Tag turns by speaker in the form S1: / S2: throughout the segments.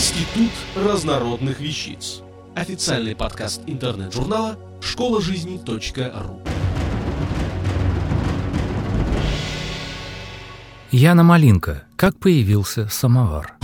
S1: Институт разнородных вещиц. Официальный подкаст интернет-журнала школа жизни .ру.
S2: Яна Малинка. Как появился самовар?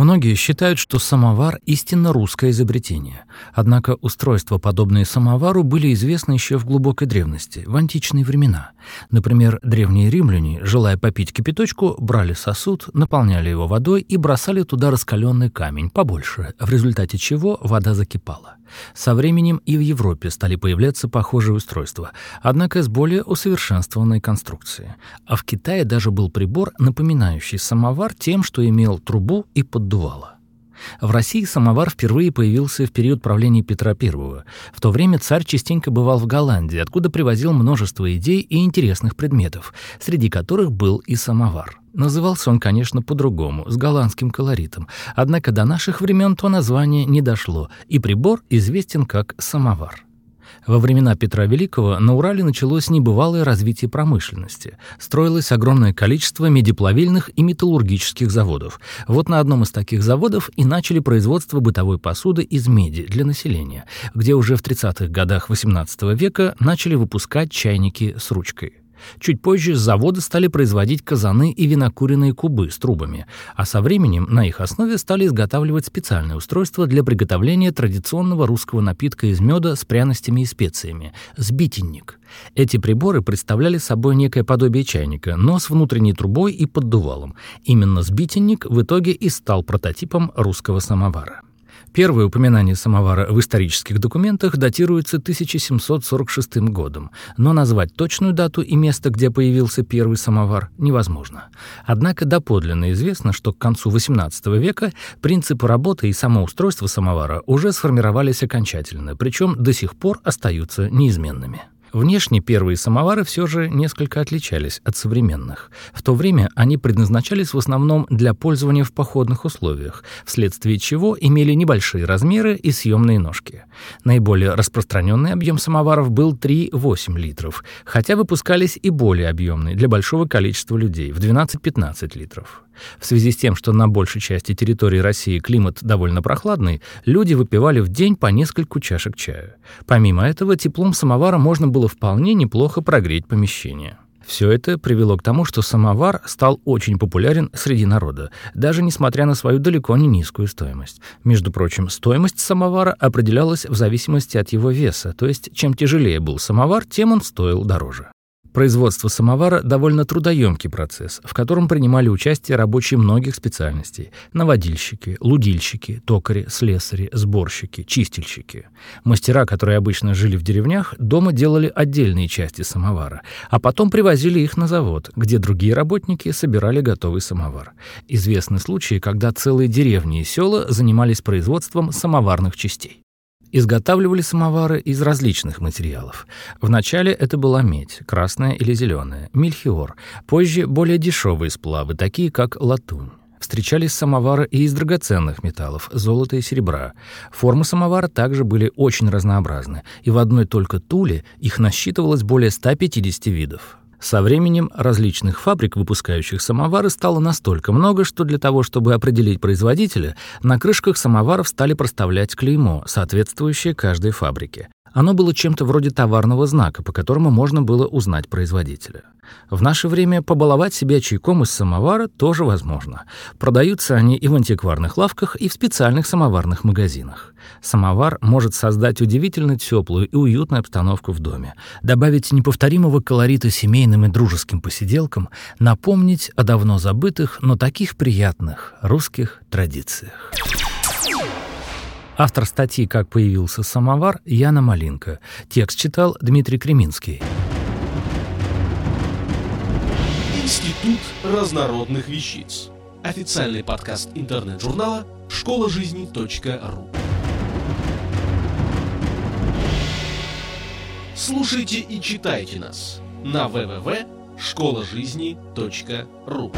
S2: Многие считают, что самовар – истинно русское изобретение. Однако устройства, подобные самовару, были известны еще в глубокой древности, в античные времена. Например, древние римляне, желая попить кипяточку, брали сосуд, наполняли его водой и бросали туда раскаленный камень, побольше, в результате чего вода закипала. Со временем и в Европе стали появляться похожие устройства, однако с более усовершенствованной конструкцией. А в Китае даже был прибор, напоминающий самовар тем, что имел трубу и поддувало. В России самовар впервые появился в период правления Петра I. В то время царь частенько бывал в Голландии, откуда привозил множество идей и интересных предметов, среди которых был и самовар. Назывался он, конечно, по-другому, с голландским колоритом, однако до наших времен то название не дошло, и прибор известен как самовар. Во времена Петра Великого на Урале началось небывалое развитие промышленности. Строилось огромное количество медиплавильных и металлургических заводов. Вот на одном из таких заводов и начали производство бытовой посуды из меди для населения, где уже в 30-х годах XVIII века начали выпускать чайники с ручкой. Чуть позже с завода стали производить казаны и винокуренные кубы с трубами, а со временем на их основе стали изготавливать специальные устройства для приготовления традиционного русского напитка из меда с пряностями и специями – сбитенник. Эти приборы представляли собой некое подобие чайника, но с внутренней трубой и поддувалом. Именно сбитенник в итоге и стал прототипом русского самовара. Первое упоминание самовара в исторических документах датируется 1746 годом, но назвать точную дату и место, где появился первый самовар, невозможно. Однако доподлинно известно, что к концу XVIII века принципы работы и самоустройства самовара уже сформировались окончательно, причем до сих пор остаются неизменными. Внешне первые самовары все же несколько отличались от современных. В то время они предназначались в основном для пользования в походных условиях, вследствие чего имели небольшие размеры и съемные ножки. Наиболее распространенный объем самоваров был 3-8 литров, хотя выпускались и более объемные для большого количества людей в 12-15 литров. В связи с тем, что на большей части территории России климат довольно прохладный, люди выпивали в день по нескольку чашек чая. Помимо этого, теплом самовара можно было вполне неплохо прогреть помещение. Все это привело к тому, что самовар стал очень популярен среди народа, даже несмотря на свою далеко не низкую стоимость. Между прочим, стоимость самовара определялась в зависимости от его веса, то есть чем тяжелее был самовар, тем он стоил дороже. Производство самовара – довольно трудоемкий процесс, в котором принимали участие рабочие многих специальностей – наводильщики, лудильщики, токари, слесари, сборщики, чистильщики. Мастера, которые обычно жили в деревнях, дома делали отдельные части самовара, а потом привозили их на завод, где другие работники собирали готовый самовар. Известны случаи, когда целые деревни и села занимались производством самоварных частей. Изготавливали самовары из различных материалов. Вначале это была медь, красная или зеленая, мельхиор, позже более дешевые сплавы, такие как латунь. Встречались самовары и из драгоценных металлов, золота и серебра. Формы самовара также были очень разнообразны, и в одной только Туле их насчитывалось более 150 видов. Со временем различных фабрик, выпускающих самовары, стало настолько много, что для того, чтобы определить производителя, на крышках самоваров стали проставлять клеймо, соответствующее каждой фабрике. Оно было чем-то вроде товарного знака, по которому можно было узнать производителя. В наше время побаловать себя чайком из самовара тоже возможно. Продаются они и в антикварных лавках, и в специальных самоварных магазинах. Самовар может создать удивительно теплую и уютную обстановку в доме, добавить неповторимого колорита семейным и дружеским посиделкам, напомнить о давно забытых, но таких приятных русских традициях. Автор статьи «Как появился самовар» Яна Малинка. Текст читал Дмитрий Креминский.
S1: Институт разнородных вещиц. Официальный подкаст интернет-журнала школа жизни .ру. Слушайте и читайте нас на www.школажизни.ру.